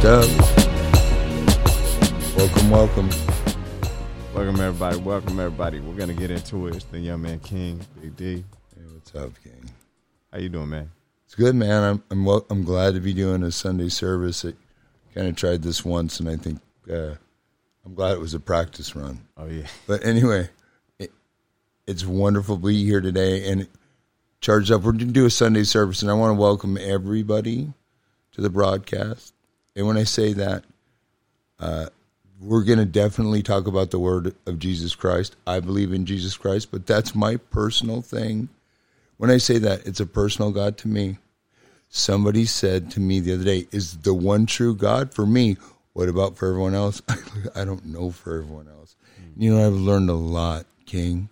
charged up. Welcome, welcome. Welcome everybody. Welcome everybody. We're gonna get into it. It's the young man King, Big D. Hey, what's up, King? How you doing, man? It's good, man. I'm I'm wel- I'm glad to be doing a Sunday service. I kind of tried this once, and I think uh, I'm glad it was a practice run. Oh yeah. But anyway, it, it's wonderful to be here today and charged up. We're going to do a Sunday service, and I want to welcome everybody to the broadcast. And when I say that, uh, we're going to definitely talk about the word of Jesus Christ. I believe in Jesus Christ, but that's my personal thing. When I say that, it's a personal God to me. Somebody said to me the other day, Is the one true God for me? What about for everyone else? I don't know for everyone else. You know, I've learned a lot, King,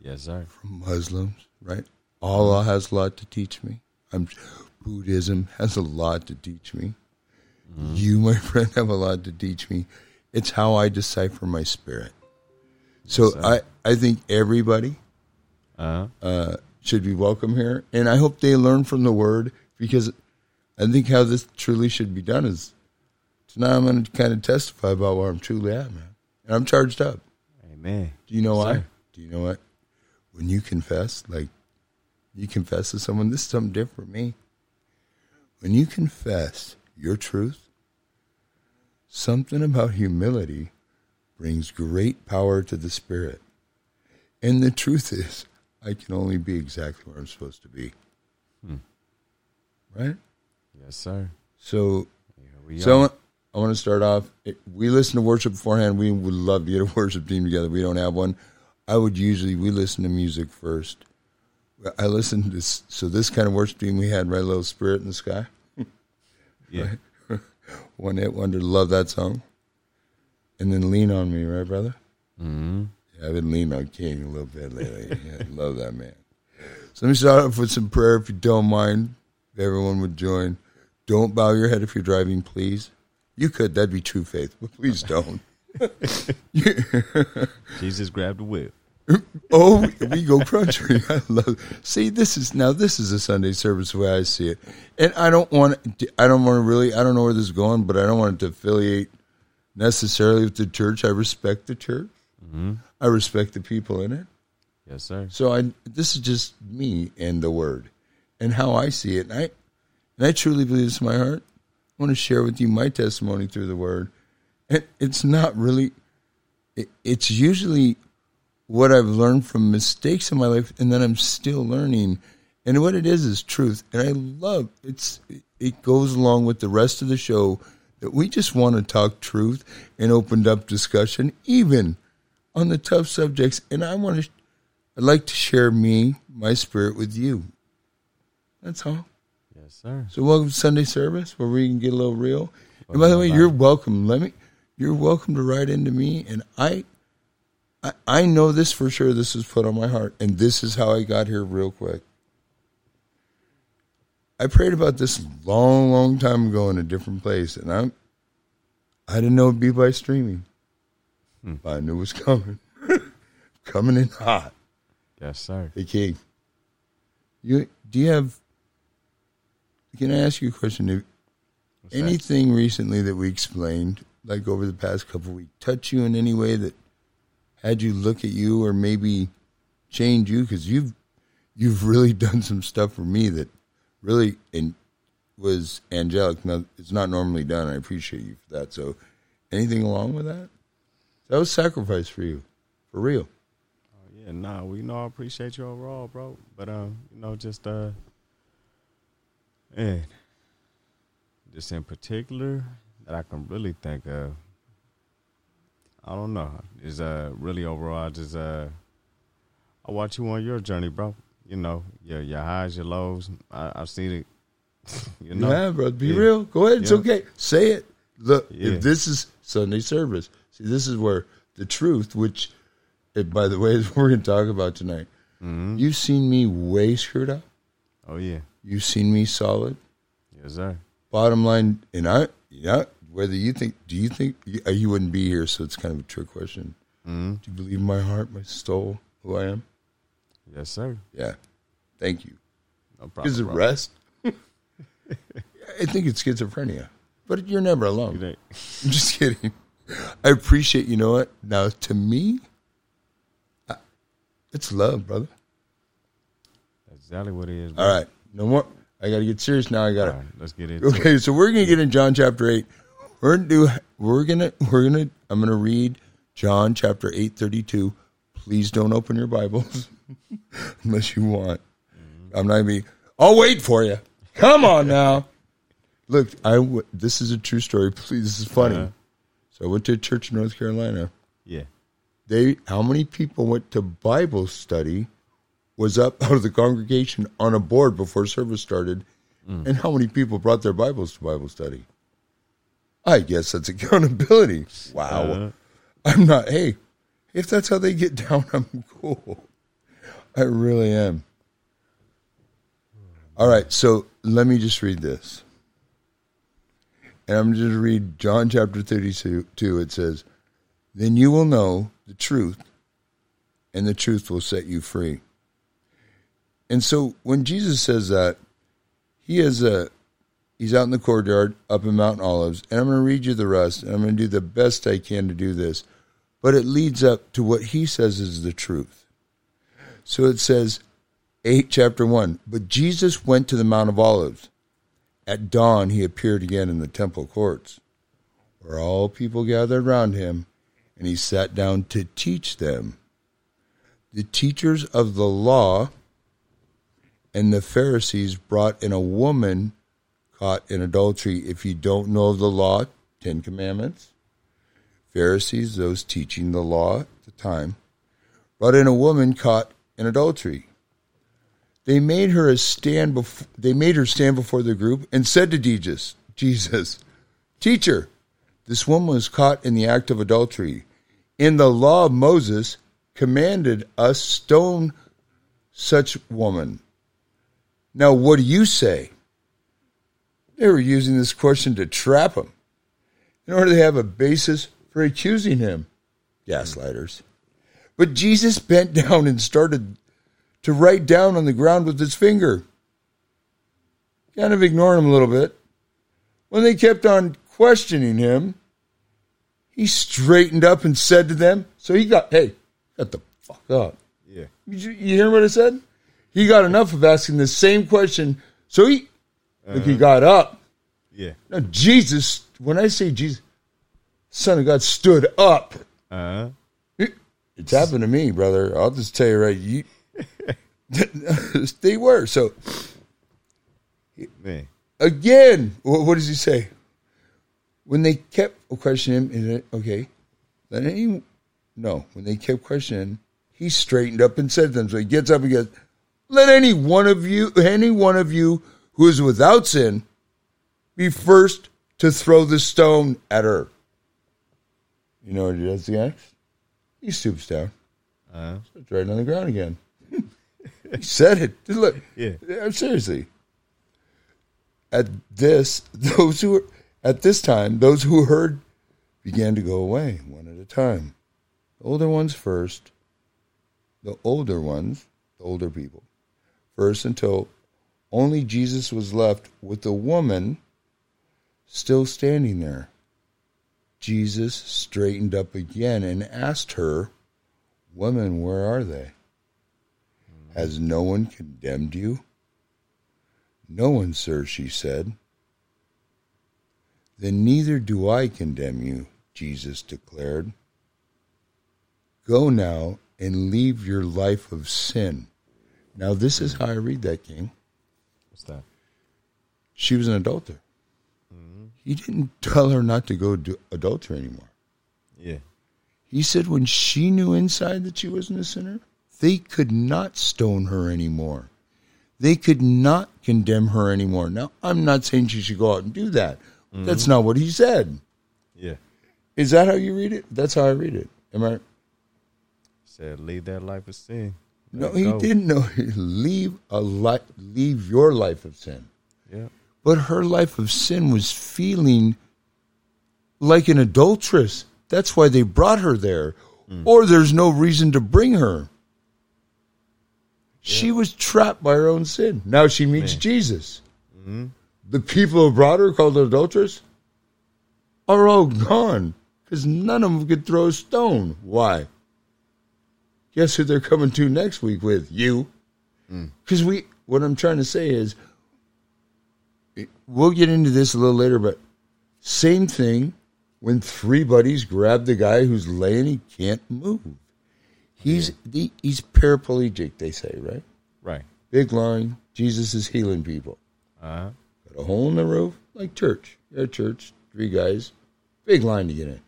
Yes, sir. from Muslims, right? Allah has a lot to teach me. I'm, Buddhism has a lot to teach me. You, my friend, have a lot to teach me. It's how I decipher my spirit. So sir. I, I think everybody Uh huh. uh, should be welcome here, and I hope they learn from the word because I think how this truly should be done is tonight I'm going to kind of testify about where I'm truly at, man, and I'm charged up. Amen. Do you know why? Sir. Do you know what? When you confess, like you confess to someone, this is something different for me. When you confess your truth, something about humility brings great power to the spirit. And the truth is, I can only be exactly where I'm supposed to be. Hmm. Right? Yes, sir. So so I are. want, I want to start off. We listen to worship beforehand. We would love to get a worship team together. We don't have one. I would usually we listen to music first. I listen to. So this kind of worship team we had, right? Little Spirit in the Sky, Yeah. one hit wonder. Love that song. And then Lean on Me, right, brother? Mm-hmm. Yeah, I've been leaning on King a little bit lately. Yeah, love that man. So let me start off with some prayer, if you don't mind. If everyone would join. Don't bow your head if you're driving, please. You could, that'd be true faith, but please don't. Jesus grabbed a whip. oh, we go country. I love. See, this is now. This is a Sunday service the way I see it, and I don't want. I don't want to really. I don't know where this is going, but I don't want it to affiliate necessarily with the church. I respect the church. Mm-hmm. I respect the people in it. Yes, sir. So I. This is just me and the word, and how I see it. And I, and I truly believe this in my heart. I want to share with you my testimony through the word. And it's not really. It, it's usually what I've learned from mistakes in my life, and then I'm still learning. And what it is is truth, and I love it's. It goes along with the rest of the show that we just want to talk truth and opened up discussion, even on the tough subjects. And I want to, I'd like to share me, my spirit, with you. That's all. Yes, sir. So welcome to Sunday service where we can get a little real. And by the way, you're welcome. Let me. You're welcome to write into me, and I, I, I know this for sure. This was put on my heart, and this is how I got here. Real quick, I prayed about this long, long time ago in a different place, and I'm, I didn't know it'd be by streaming. Hmm. But I knew it was coming, coming in hot. Yes, sir. Hey, King, you do you have? Can I ask you a question? Have- What's that? Anything recently that we explained, like over the past couple of weeks, touch you in any way that had you look at you or maybe change you? Because you've you've really done some stuff for me that really and was angelic. Now it's not normally done. I appreciate you for that. So, anything along with that? That was sacrifice for you, for real. Oh, yeah, nah, we know I appreciate you overall, bro. But um, you know, just uh, and just in particular that I can really think of. I don't know. Is uh really overall I just uh I watch you on your journey, bro. You know, your your highs, your lows. I, I've seen it. you know, yeah, bro. Be Yeah. real. Go ahead. It's Yeah. okay. Say it. Look, Yeah. if this is Sunday service, see, this is where the truth, which, eh, by the way, is what we're going to talk about tonight. Mhm. You've seen me way screwed up. Oh yeah, You've seen me solid. yes sir. Bottom line, and I, yeah, whether you think, do you think you, uh, you wouldn't be here? So it's kind of a trick question. hmm Do you believe in my heart, my soul, who I am? Yes sir. Yeah. Thank you. No problem. Is it bro. rest? I think it's schizophrenia. but you're never alone. think- I'm just kidding. I appreciate. You know what? Now, to me, I- it's love, brother. That's exactly what it is. All right, no more. I got to get serious now. I got to. right, let's get into it. Okay, so we're gonna get in John chapter eight. We're gonna do. We're gonna. We're gonna. I'm gonna read John chapter eight thirty two. Please don't open your Bibles unless you want. I'm not gonna be. I'll wait for you. Come on now. Look, I. w- This is a true story. Please, this is funny. Uh-huh. So I went to a church in North Carolina. Yeah. They. How many people went to Bible study? Was up out of the congregation on a board before service started, and how many people brought their Bibles to Bible study? I guess that's accountability. Wow. Uh, I'm not, hey, if that's how they get down, I'm cool. I really am. All right, so let me just read this. And I'm just read John chapter 32. It says, Then you will know the truth, and the truth will set you free. And so when Jesus says that, he is a he's out in the courtyard up in Mount Olives, and I'm going to read you the rest, and I'm going to do the best I can to do this. But it leads up to what he says is the truth. So it says, 8 chapter 1 But Jesus went to the Mount of Olives. At dawn, he appeared again in the temple courts, where all people gathered round him, and he sat down to teach them. The teachers of the law and the Pharisees brought in a woman caught in adultery. If you don't know the law, Ten Commandments, Pharisees, those teaching the law at the time, brought in a woman caught in adultery. They made her stand before, they made her stand before the group and said to Jesus, Jesus, Teacher, this woman was caught in the act of adultery. In the law of Moses commanded us stone such woman. Now what do you say? They were using this question to trap him in order to have a basis for accusing him. Gaslighters. But Jesus bent down and started to write down on the ground with his finger. Kind of ignoring him a little bit. When they kept on questioning him, he straightened up and said to them, So he got, hey, got the fuck up. yeah. You, you hear what I said? He got enough of asking the same question. So he, look, he got up. Yeah. Now, Jesus, when I say Jesus, Son of God stood up. Uh, It's happened to me, brother. I'll just tell you right. You, they were. So man. again, what, what does he say? When they kept questioning him, is it okay? Let any no. When they kept questioning, he straightened up and said to them. So he gets up and goes, "Let any one of you, any one of you who is without sin, be first to throw the stone at her." You know what he does next? He stoops down. Uh, It's right on the ground again. he said it. Look, Yeah. I'm seriously. At this, those who were at this time, those who heard began to go away one at a time. The older ones first. The older ones, the older people, first until only Jesus was left with the woman still standing there. Jesus straightened up again and asked her, Women, where are they? Has no one condemned you? No one, sir, she said. Then neither do I condemn you, Jesus declared. Go now and leave your life of sin. Now, this is how I read that, King. What's that? She was an adulterer. He didn't tell her not to go do adultery anymore. Yeah. He said when she knew inside that she wasn't a sinner, they could not stone her anymore. They could not condemn her anymore. Now, I'm not saying she should go out and do that. Mm-hmm. That's not what he said. Yeah. Is that how you read it? That's how I read it. Am I? Said leave that life of sin. No, he go. didn't know. Leave a life. Leave your life of sin. Yeah. But her life of sin was feeling like an adulteress. That's why they brought her there. Mm. Or there's no reason to bring her. She was trapped by her own sin. Now she meets Man. Jesus. Mm-hmm. The people who brought her called her adulteress. are all gone because none of them could throw a stone. Why? Guess who they're coming to next week with? You. Because we, what I'm trying to say is, we'll get into this a little later, but same thing when three buddies grab the guy who's laying, he can't move. He's the, he's paraplegic, they say, right? Right. Big line. Jesus is healing people. Uh-huh. Got a hole in the roof, like church. At church, three guys, big line to get in.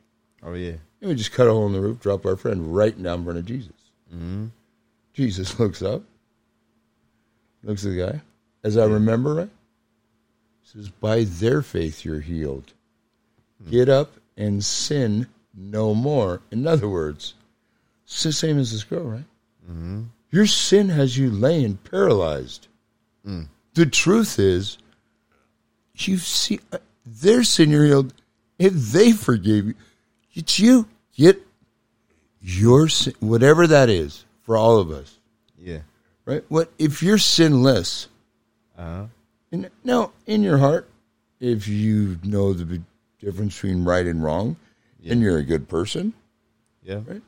Oh yeah. And we just cut a hole in the roof, drop our friend right down in front of Jesus. Mm-hmm. Jesus looks up, looks at the guy. As I remember right, says, By their faith you're healed. Get up and sin no more. In other words, it's the same as this girl, right? Mm-hmm. Your sin has you laying paralyzed. Mm. The truth is, you see, uh, their sin you're healed. If they forgave you, it's you. Get your sin, whatever that is for all of us, Yeah. right? What if you're sinless? Uh-huh. And now, in your heart, if you know the difference between right and wrong, and you're a good person, Yeah. Right.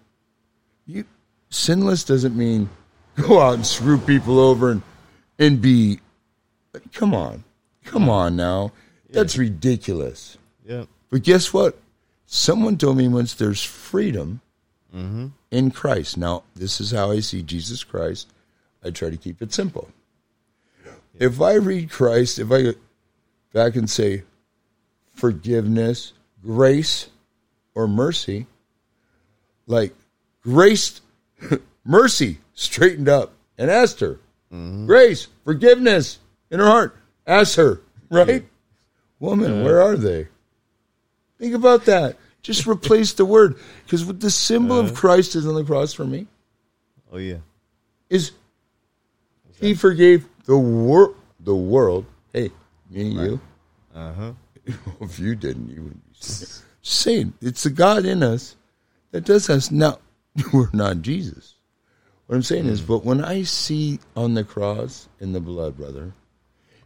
you sinless doesn't mean go out and screw people over and and be. Come on, come on now, that's ridiculous. Yeah. But guess what? Someone told me once there's freedom Mm-hmm. in Christ. Now, this is how I see Jesus Christ. I try to keep it simple. If I read Christ, if I go back and say forgiveness, grace, or mercy, like grace, mercy straightened up and asked her, grace, forgiveness in her heart, asked her, right? Woman, where are they? Think about that. Just replace the word. Because what the symbol of Christ is on the cross for me Oh yeah. is he forgave the wor- the world. Hey, me and you. Uh-huh. if you didn't, you wouldn't be saying. it's the God in us that does us. Now, we're not Jesus. What I'm saying is, but when I see on the cross in the blood, brother,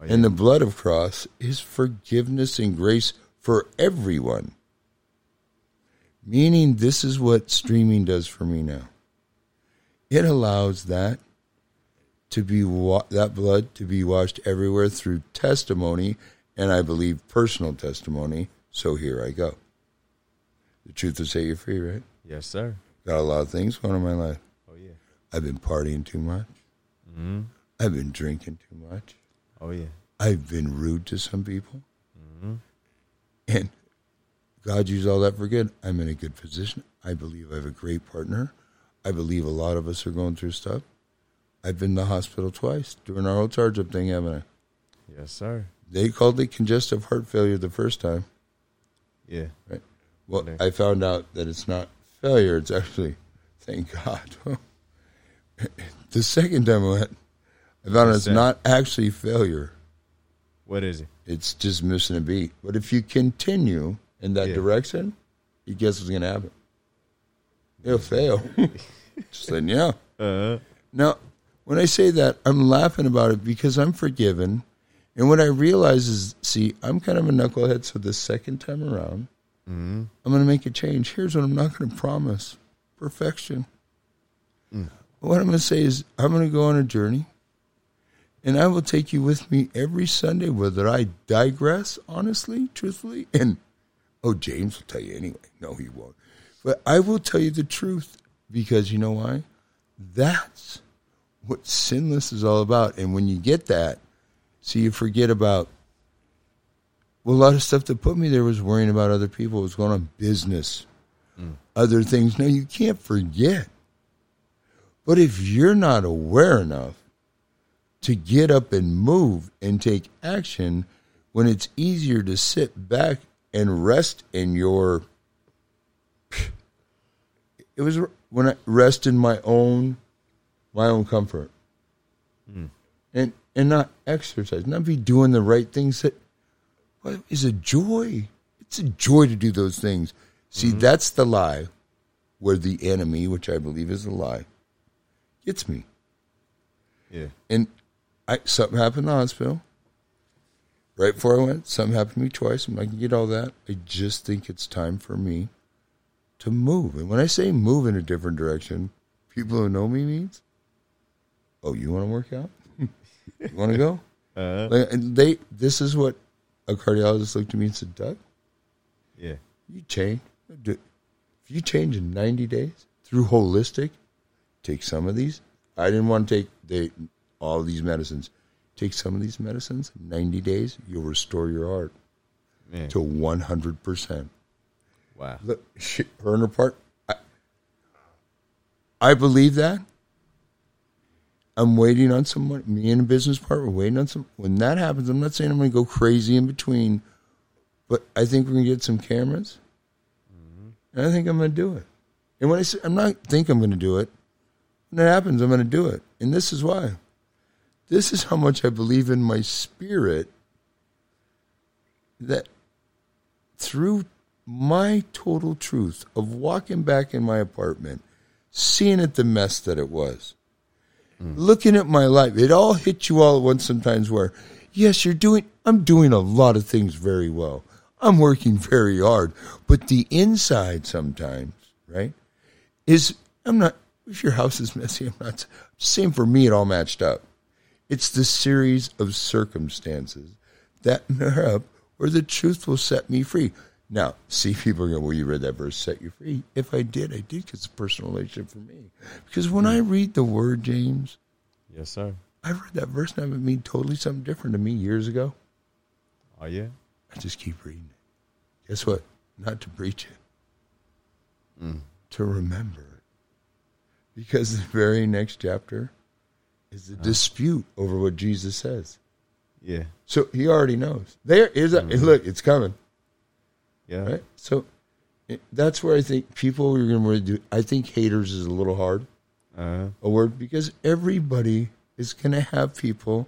and the blood of cross is forgiveness and grace for everyone. Meaning, this is what streaming does for me now. It allows that to be wa- that blood to be washed everywhere through testimony, and I believe personal testimony. So here I go. The truth will set you free, right? Yes, sir. Got a lot of things going on in my life. Oh yeah. I've been partying too much. Mm-hmm. I've been drinking too much. Oh yeah. I've been rude to some people. And God used all that for good. I'm in a good position. I believe I have a great partner. I believe a lot of us are going through stuff. I've been in the hospital twice during our whole charge up thing, haven't I? Yes, sir. They called it congestive heart failure the first time. Yeah. Right. Well, Okay. I found out that it's not failure. It's actually, thank God. the second time I went, I found out it's not actually failure. What is it? It's just missing a beat. But if you continue in that Yeah. direction, you guess what's going to happen? It'll fail. just letting yeah. know. Uh Now, when I say that, I'm laughing about it because I'm forgiven. And what I realize is, see, I'm kind of a knucklehead. So the second time around, mm-hmm. I'm going to make a change. Here's what I'm not going to promise perfection. What I'm going to say is, I'm going to go on a journey, and I will take you with me every Sunday, whether I digress, honestly, truthfully. And, oh, James will tell you anyway. No, he won't. But I will tell you the truth because you know why? That's what sinless is all about. And when you get that, see, you forget about well, a lot of stuff that put me there was worrying about other people, was going on business, mm. other things. No, you can't forget. But if you're not aware enough to get up and move and take action when it's easier to sit back and rest in your it was when I rest in my own my own comfort. Hmm. And and not exercise, not be doing the right things that what is a joy. It's a joy to do those things. See, mm-hmm. that's the lie where the enemy, which I believe is a lie, gets me. Yeah. And I something happened in the hospital. Right before I went, something happened to me twice. I'm to get all that. I just think it's time for me to move. And when I say move in a different direction, people who know me means, oh, you want to work out? you want to go? Uh, Like, and they, this is what a cardiologist looked at me and said, Doug, yeah. you change. If you change in 90 days through holistic, take some of these. I didn't want to take the, all these medicines. Take some of these medicines. 90 days, you'll restore your heart Man. to 100%. Wow. Look, she, her and her part. I, I believe that. I'm waiting on someone. Me and a business partner, waiting on some. When that happens, I'm not saying I'm going to go crazy in between, but I think we're going to get some cameras, mm-hmm. and I think I'm going to do it. And when I say I'm not think I'm going to do it, when it happens, I'm going to do it. And this is why. This is how much I believe in my spirit. That through my total truth of walking back in my apartment, seeing it the mess that it was, hmm. looking at my life, it all hit you all at once sometimes where, yes, you're doing, I'm doing a lot of things very well. I'm working very hard. But the inside sometimes, right, is, I'm not, if your house is messy, I'm not, same for me, it all matched up. It's the series of circumstances that marry up where the truth will set me free. Now, see, people are going, well, you read that verse, set you free. If I did, I did because it's a personal relationship for me. Because when I hmm. read the word, James, Yes, sir. I read that verse and it mean totally something different to me years ago. Oh, yeah. I just keep reading it. Guess what? Not to preach it, hmm. to remember it. Because the very next chapter is a dispute over what Jesus says. Yeah. So he already knows. There is a look. It's coming. Yeah. Right. So it, that's where I think people are going to do. I think haters is a little hard Uh, a word because everybody is going to have people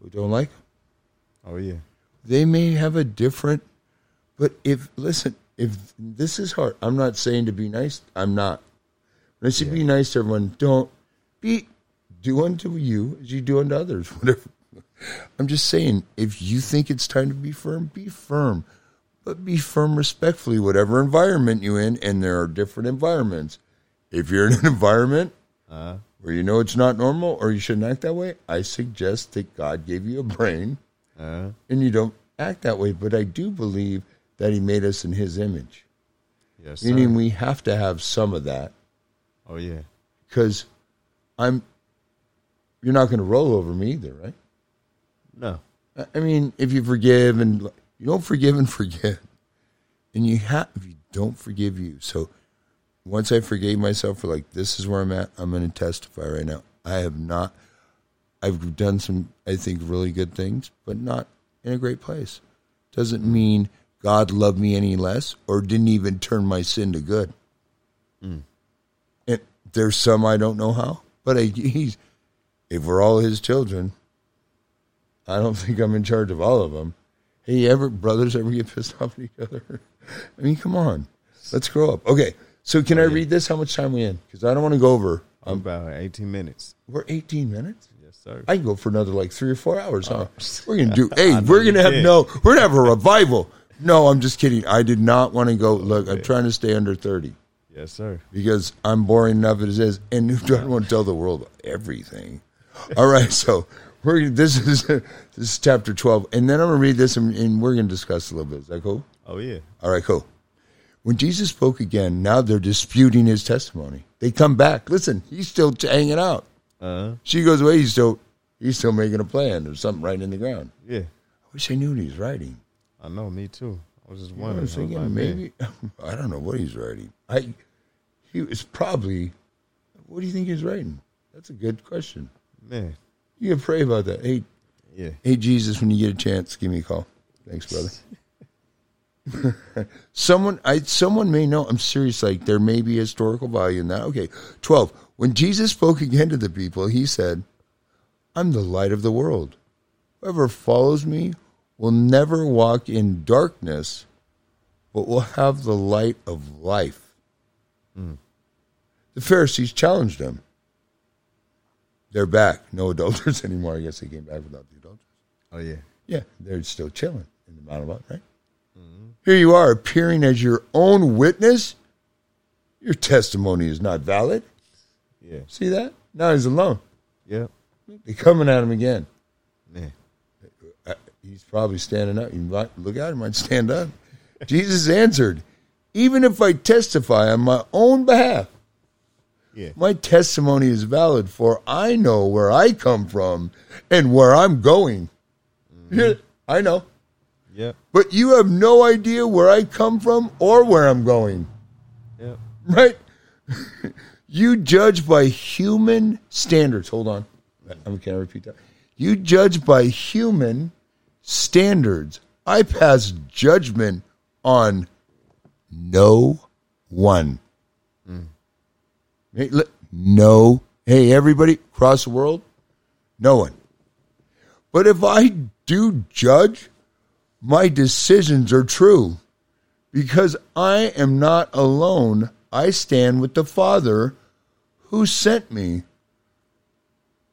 who don't like them. oh, yeah. They may have a different, but if listen, if this is hard, I'm not saying to be nice. I'm not. When I say be nice to everyone, don't be do unto you as you do unto others. Whatever. I'm just saying, if you think it's time to be firm, be firm, but be firm respectfully, whatever environment you're in. And there are different environments. If you're in an environment Uh, where you know it's not normal or you shouldn't act that way, I suggest that God gave you a brain uh, and you don't act that way. But I do believe that He made us in His image, yes, sir. meaning we have to have some of that oh, yeah. because I'm. You're not going to roll over me either, right? No. I- mean, if you forgive and you don't forgive and forget, and you have, if you don't forgive you. So once I forgave myself for like, this is where I'm at, I'm going to testify right now. I have not, I've done some, I think, really good things, but not in a great place. Doesn't mean God loved me any less or didn't even turn my sin to good. Mm. And there's some I don't know how, but I, he's, if we're all his children, I don't think I'm in charge of all of them. Hey, ever brothers ever get pissed off at each other? I mean, come on, let's grow up. Okay, so can I oh, read this? How much time we in? Because I don't want to go over. I'm about 18 minutes. We're 18 minutes. Yes, sir. I can go for another like three or four hours. Huh? Oh, we're gonna do. Hey, we're gonna have did. no. We're gonna have a revival. No, I'm just kidding. I did not want to go. Oh, look, I'm trying to stay under 30 yes, sir. because I'm boring enough as it is, and I don't want to tell the world everything. All right, so we're this is this is chapter 12, and then I'm gonna read this, and, and we're gonna discuss a little bit. Is that cool? Oh, yeah. All right, cool. When Jesus spoke again, now they're disputing his testimony. They come back. Listen, he's still hanging out. Uh, She goes away. He's still he's still making a plan. There's something writing in the ground. yeah. I wish I knew what he's writing. I know, me too. I was just wondering. was I was thinking like, man, maybe I don't know what he's writing. I he was probably. What do you think he's writing? That's a good question. Man, You can pray about that. Hey, yeah. hey, Jesus, when you get a chance, give me a call. Thanks, brother. someone, I someone may know. I'm serious. Like there may be historical value in that. Okay, twelve. When Jesus spoke again to the people, he said, "I'm the light of the world. Whoever follows me will never walk in darkness, but will have the light of life." Hmm. The Pharisees challenged him. They're back. No adulterers anymore. I guess they came back without the adulterers. Oh, yeah. Yeah, they're still chilling in the Mount of Olives, right? Here you are appearing as your own witness. Your testimony is not valid. Yeah. See that? Now he's alone. Yep. They're coming at him again. Yeah. Uh, He's probably standing up. You might look out, he might stand up. Jesus answered, Even if I testify on my own behalf, Yeah. my testimony is valid, for I know where I come from and where I'm going. Mm-hmm. Yeah, I know. Yep. But you have no idea where I come from or where I'm going, Yep. right? you judge by human standards. Hold on. I can I repeat that? You judge by human standards. I pass judgment on no one. Look, No. Hey, everybody across the world, no one. But if I do judge, my decisions are true because I am not alone. I stand with the Father who sent me.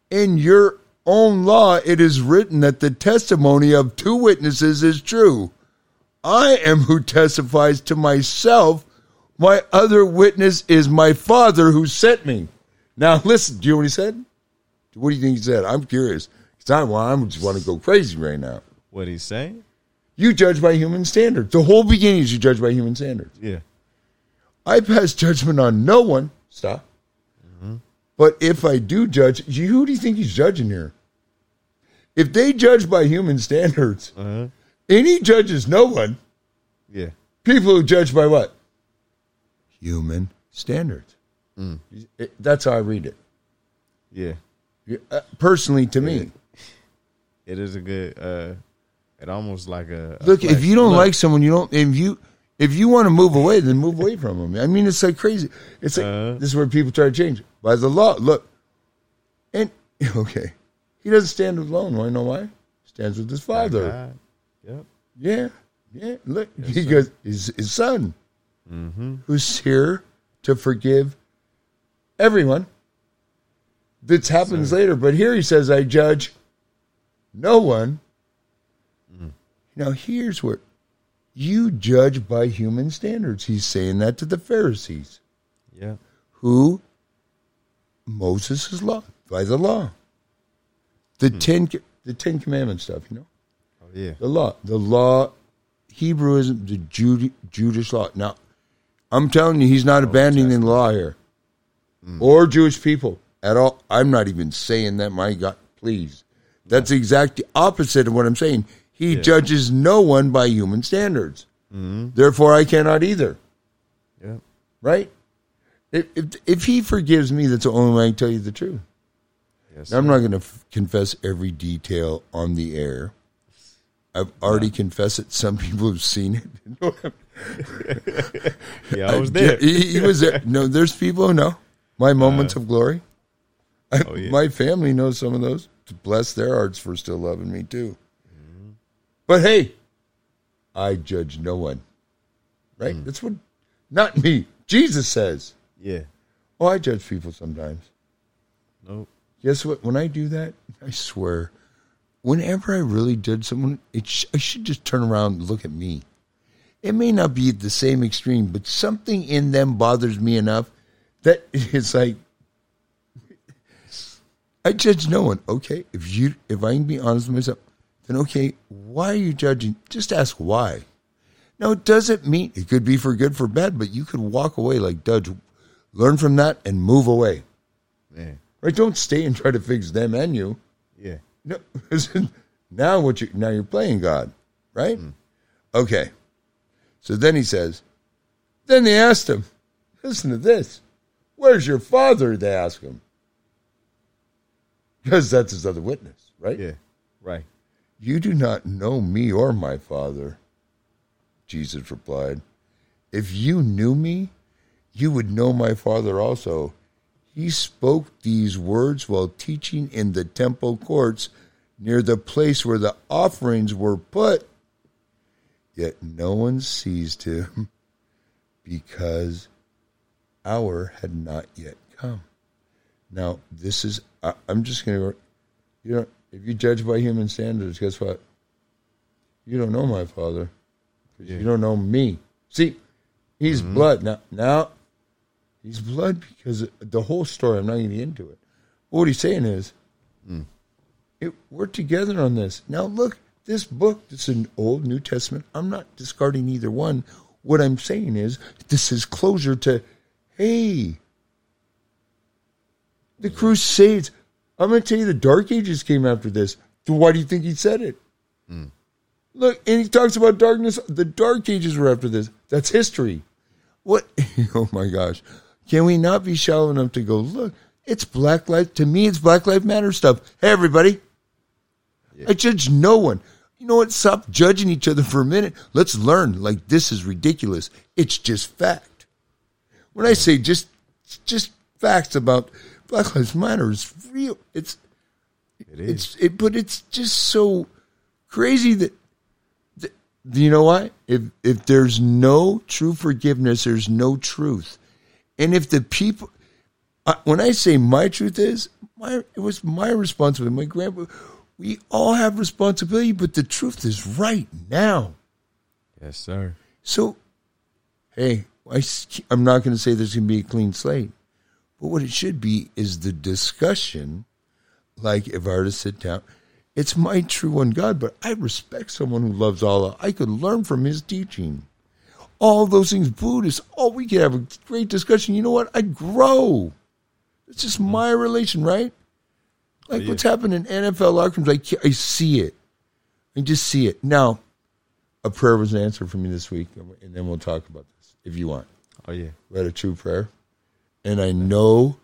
In your own law, it is written that the testimony of two witnesses is true. I am who testifies to myself. My other witness is my Father who sent me. Now, listen, do you know what he said? What do you think he said? I'm curious. 'Cause I, well, I just want to go crazy right now. What he's saying? You judge by human standards. The whole beginning is you judge by human standards. Yeah. I pass judgment on no one. Stop. But if I do judge, who do you think he's judging here? If they judge by human standards, Uh-huh. and he judges no one, Yeah. people who judge by what? Human standards. It- that's how I read it. Yeah. Uh, Personally, to me, It is a good uh it almost like a, a look. If you don't Look, like someone, you don't. If you if you want to move away, then move away from them. I mean, it's like crazy. It's like Uh-huh. this is where people try to change by the law. Look, and okay, he doesn't stand alone. Want to know why? Stands with his father. Yep. Yeah, yeah. Look, Yes, he goes his his son, Mm-hmm. who's here to forgive everyone. This happens sir. later, but here he says, "I judge no one." Now here's where you judge by human standards. He's saying that to the Pharisees, Yep. who Moses' law by the law, the ten the Ten Commandment stuff. You know. Oh yeah. The law, the law, Hebrewism, the Jude, Jewish law. Now, I'm telling you, he's not abandoning the law here, or Jewish people at all. I'm not even saying that. My God, please, that's the exact opposite of what I'm saying. He judges no one by human standards. Therefore, I cannot either. Yep. Right? If, if if he forgives me, that's the only way I can tell you the truth. Yes. I'm not going to f- confess every detail on the air. I've already confessed it. Some people have seen it. Yeah, I was there. He, he was there. No, there's people who know my moments of glory. I, Oh, yeah. My family knows some of those. Bless their hearts for still loving me too. But hey, I judge no one. Right? Mm. That's what, not me. Jesus says. Yeah. Oh, I judge people sometimes. Nope. Guess what? When I do that, I swear, whenever I really did someone, it sh- I should just turn around and look at me. It may not be at the same extreme, but something in them bothers me enough that it's like I judge no one. Okay, if you if I can be honest with myself, then okay, why are you judging? Just ask why. Now, it doesn't mean it could be for good for bad, but you could walk away like Dudge, learn from that and move away. Man. Right? Don't stay and try to fix them and you. Yeah. No, now what you now you're playing God, right? Hmm. Okay. So then he says, then they asked him, listen to this. Where's your father? They ask him. Because that's his other witness, right? Yeah. Right. You do not know me or my father. Jesus replied, If you knew me, you would know my father also. He spoke these words while teaching in the temple courts near the place where the offerings were put. Yet no one seized him because hour had not yet come. Now, this is, I, I'm just going to, you know, if you judge by human standards, guess what? You don't know my father. Yeah. You don't know me. See, he's mm-hmm. blood now. Now, he's blood because the whole story. I'm not going to get into it. But what he's saying is, mm. it, we're together on this. Now, look, this book. This is an Old New Testament. I'm not discarding either one. What I'm saying is, this is closure to, hey, the Crusades. I'm going to tell you, the Dark Ages came after this. So why do you think he said it? Hmm. Look, and he talks about darkness. The Dark Ages were after this. That's history. What? Oh my gosh! Can we not be shallow enough to go look? It's Black Life. To me, it's Black Life Matter stuff. Hey, everybody! I judge no one. Know what? Stop judging each other for a minute. Let's learn. Like this is ridiculous. It's just fact. When I say just just facts about Black Lives Matter is real. It's It is. it's it, but it's just so crazy that, that you know why? If if there's no true forgiveness, there's no truth. And if the people, when I say my truth is my, it was my responsibility. My grandpa, we all have responsibility, but the truth is right now. yes, sir. So, hey, I, am not going to say there's going to be a clean slate, but what it should be is the discussion. Like if I were to sit down, it's my true one God, but I respect someone who loves Allah. I could learn from his teaching. All those things, Buddhists, oh, we could have a great discussion. You know what? I grow. It's just my relation, right? Like what's happened in NFL locker rooms, I, I see it. I just see it. Now, a prayer was answered for me this week, and then we'll talk about this if you want. Oh yeah. Read a true prayer, and I know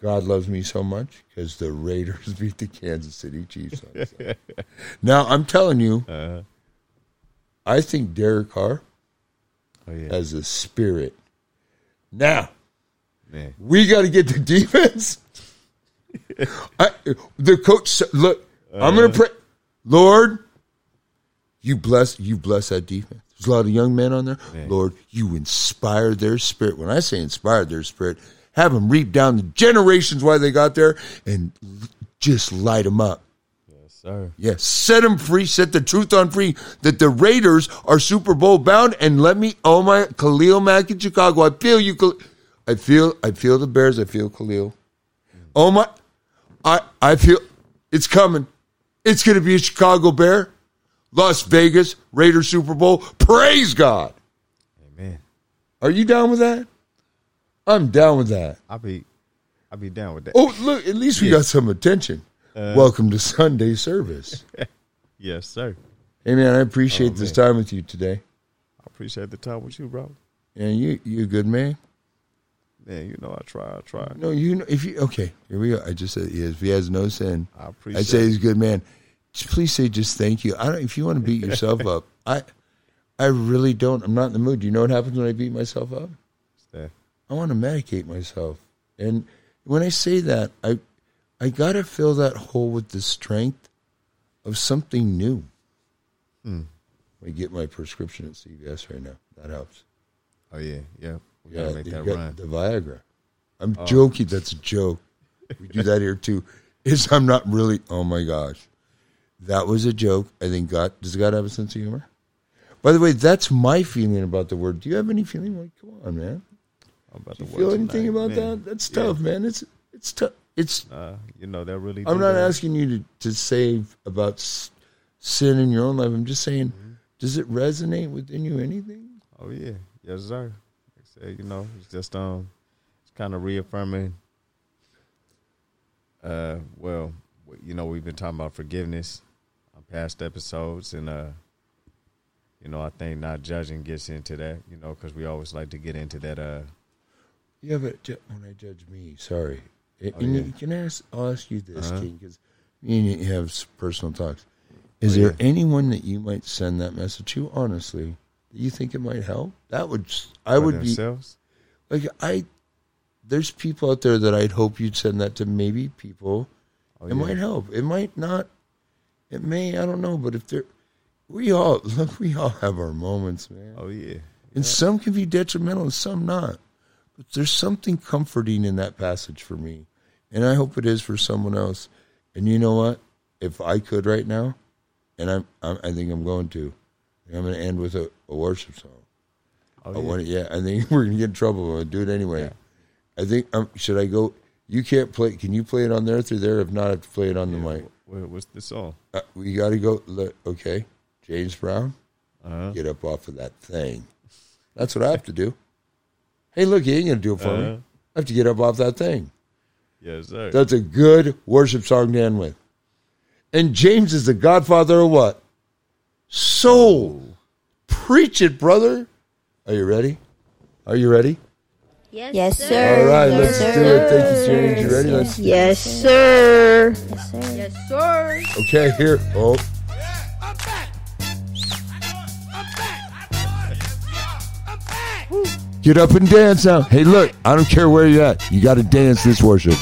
God loves me so much because the Raiders beat the Kansas City Chiefs. On now I'm telling you, Uh, I think Derek Carr oh yeah. has a spirit. Now Man. we got to get the defense. I, the coach look, I'm going to uh. pray. Lord, you bless you bless that defense. There's a lot of young men on there. Man. Lord, you inspire their spirit. When I say inspire their spirit, have them reap down the generations why they got there and just light them up. Yes, sir. Yes, set them free. Set the truth on free that the Raiders are Super Bowl bound. And let me, oh my, Khalil Mack in Chicago. I feel you. I feel, I feel the Bears. I feel Khalil. Oh my, I, I feel it's coming. It's going to be a Chicago Bear, Las Vegas Raiders Super Bowl. Praise God. Amen. Are you down with that? I'm down with that. I'll be I'll be down with that. Oh, look, at least we got some attention. Uh, Welcome to Sunday service. Yes, sir. Hey man, I appreciate Oh, this man. time with you today. I appreciate the time with you, bro. And you, you a good man. Man, you know I try, I try. No, you know if you okay. Here we go. I just said yes. If he has no sin, I appreciate. I say he's a good man. Just please say just thank you. I don't. If you want to beat yourself up, I, I really don't. I'm not in the mood. Do you know what happens when I beat myself up? that. I want to medicate myself. And when I say that, I, I gotta fill that hole with the strength of something new. Hmm. I get my prescription at CVS right now. That helps. Oh yeah, yeah. We Yeah, gotta make you that run. the Viagra. I'm joking. That's a joke. We do that here too. Is I'm not really. Oh my gosh, that was a joke. I think God does God have a sense of humor. By the way, that's my feeling about the word. Do you have any feeling? Like, come on, man. About Do you feel anything tonight, about man. that? That's Yeah. tough, man. It's it's tough. It's. Uh, you know that really. I'm not that. asking you to to say about s- sin in your own life. I'm just saying, Mm-hmm. does it resonate within you? Anything? Oh yeah, yes sir. Said, you know, it's just um, it's kind of reaffirming. Uh, well, you know, we've been talking about forgiveness on past episodes, and uh, you know, I think not judging gets into that. You know, because we always like to get into that. Uh, Yeah, but ju- when I judge me, sorry. Oh, yeah. you- can I ask, I'll ask you this, Uh-huh. King, because me and you have personal talks. Is Oh, there yeah. anyone that you might send that message to, honestly, that you think it might help? That would, I for would be, like, I, there's people out there that I'd hope you'd send that to maybe people. Oh, it yeah. might help. It might not. It may, I don't know, but if there, we all, look, we all have our moments, man. Oh yeah, And some can be detrimental and some not. But there's something comforting in that passage for me. And I hope it is for someone else. And you know what? If I could right now, and I'm, I'm I think I'm going to. I'm going to end with a, a worship song. Oh, I yeah. want yeah, I think we're gonna get in trouble. I'll do it anyway. I think um, should I go? You can't play. Can you play it on there through there? If not, I have to play it on the mic. What, what's the song? Uh, we got to go. Okay, James Brown, Uh-huh. get up off of that thing. That's what I have to do. Hey, look, he ain't gonna do it for me. Uh-huh. I have to get up off that thing. Yes, sir. That's a good worship song to end with. And James is the godfather of what? Soul. Preach it, brother. Are you ready? Are you ready? Yes, Yes, sir. sir. All right, Yes, let's do it. Thank you, James. You ready? Let's Yes, sir. Yes, sir. Okay, here. Oh, I'm back. I'm back. I'm back. get up and dance now. Hey, look, I don't care where you're at. You got to dance this worship.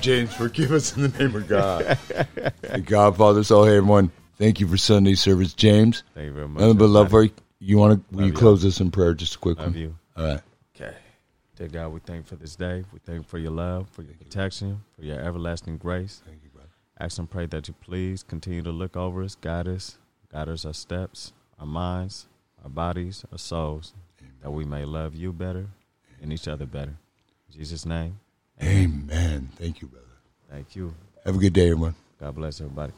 James, forgive us in the name of God. the Godfather. So, hey, everyone, thank you for Sunday service. James, Thank you very much. nothing but love for you. You want to? Will you you. close this in prayer? Just a quick Love one. you. All right. Okay. Dear God, we thank you for this day. We thank you for your love, for your protection, for your everlasting grace. Thank you, brother. Ask and pray that you please continue to look over us, guide us, guide us our steps, our minds, our bodies, our souls, that we may love you better and each other better. In Jesus' name, Amen. Thank you, brother. thank you. Have a good day, everyone. God bless everybody.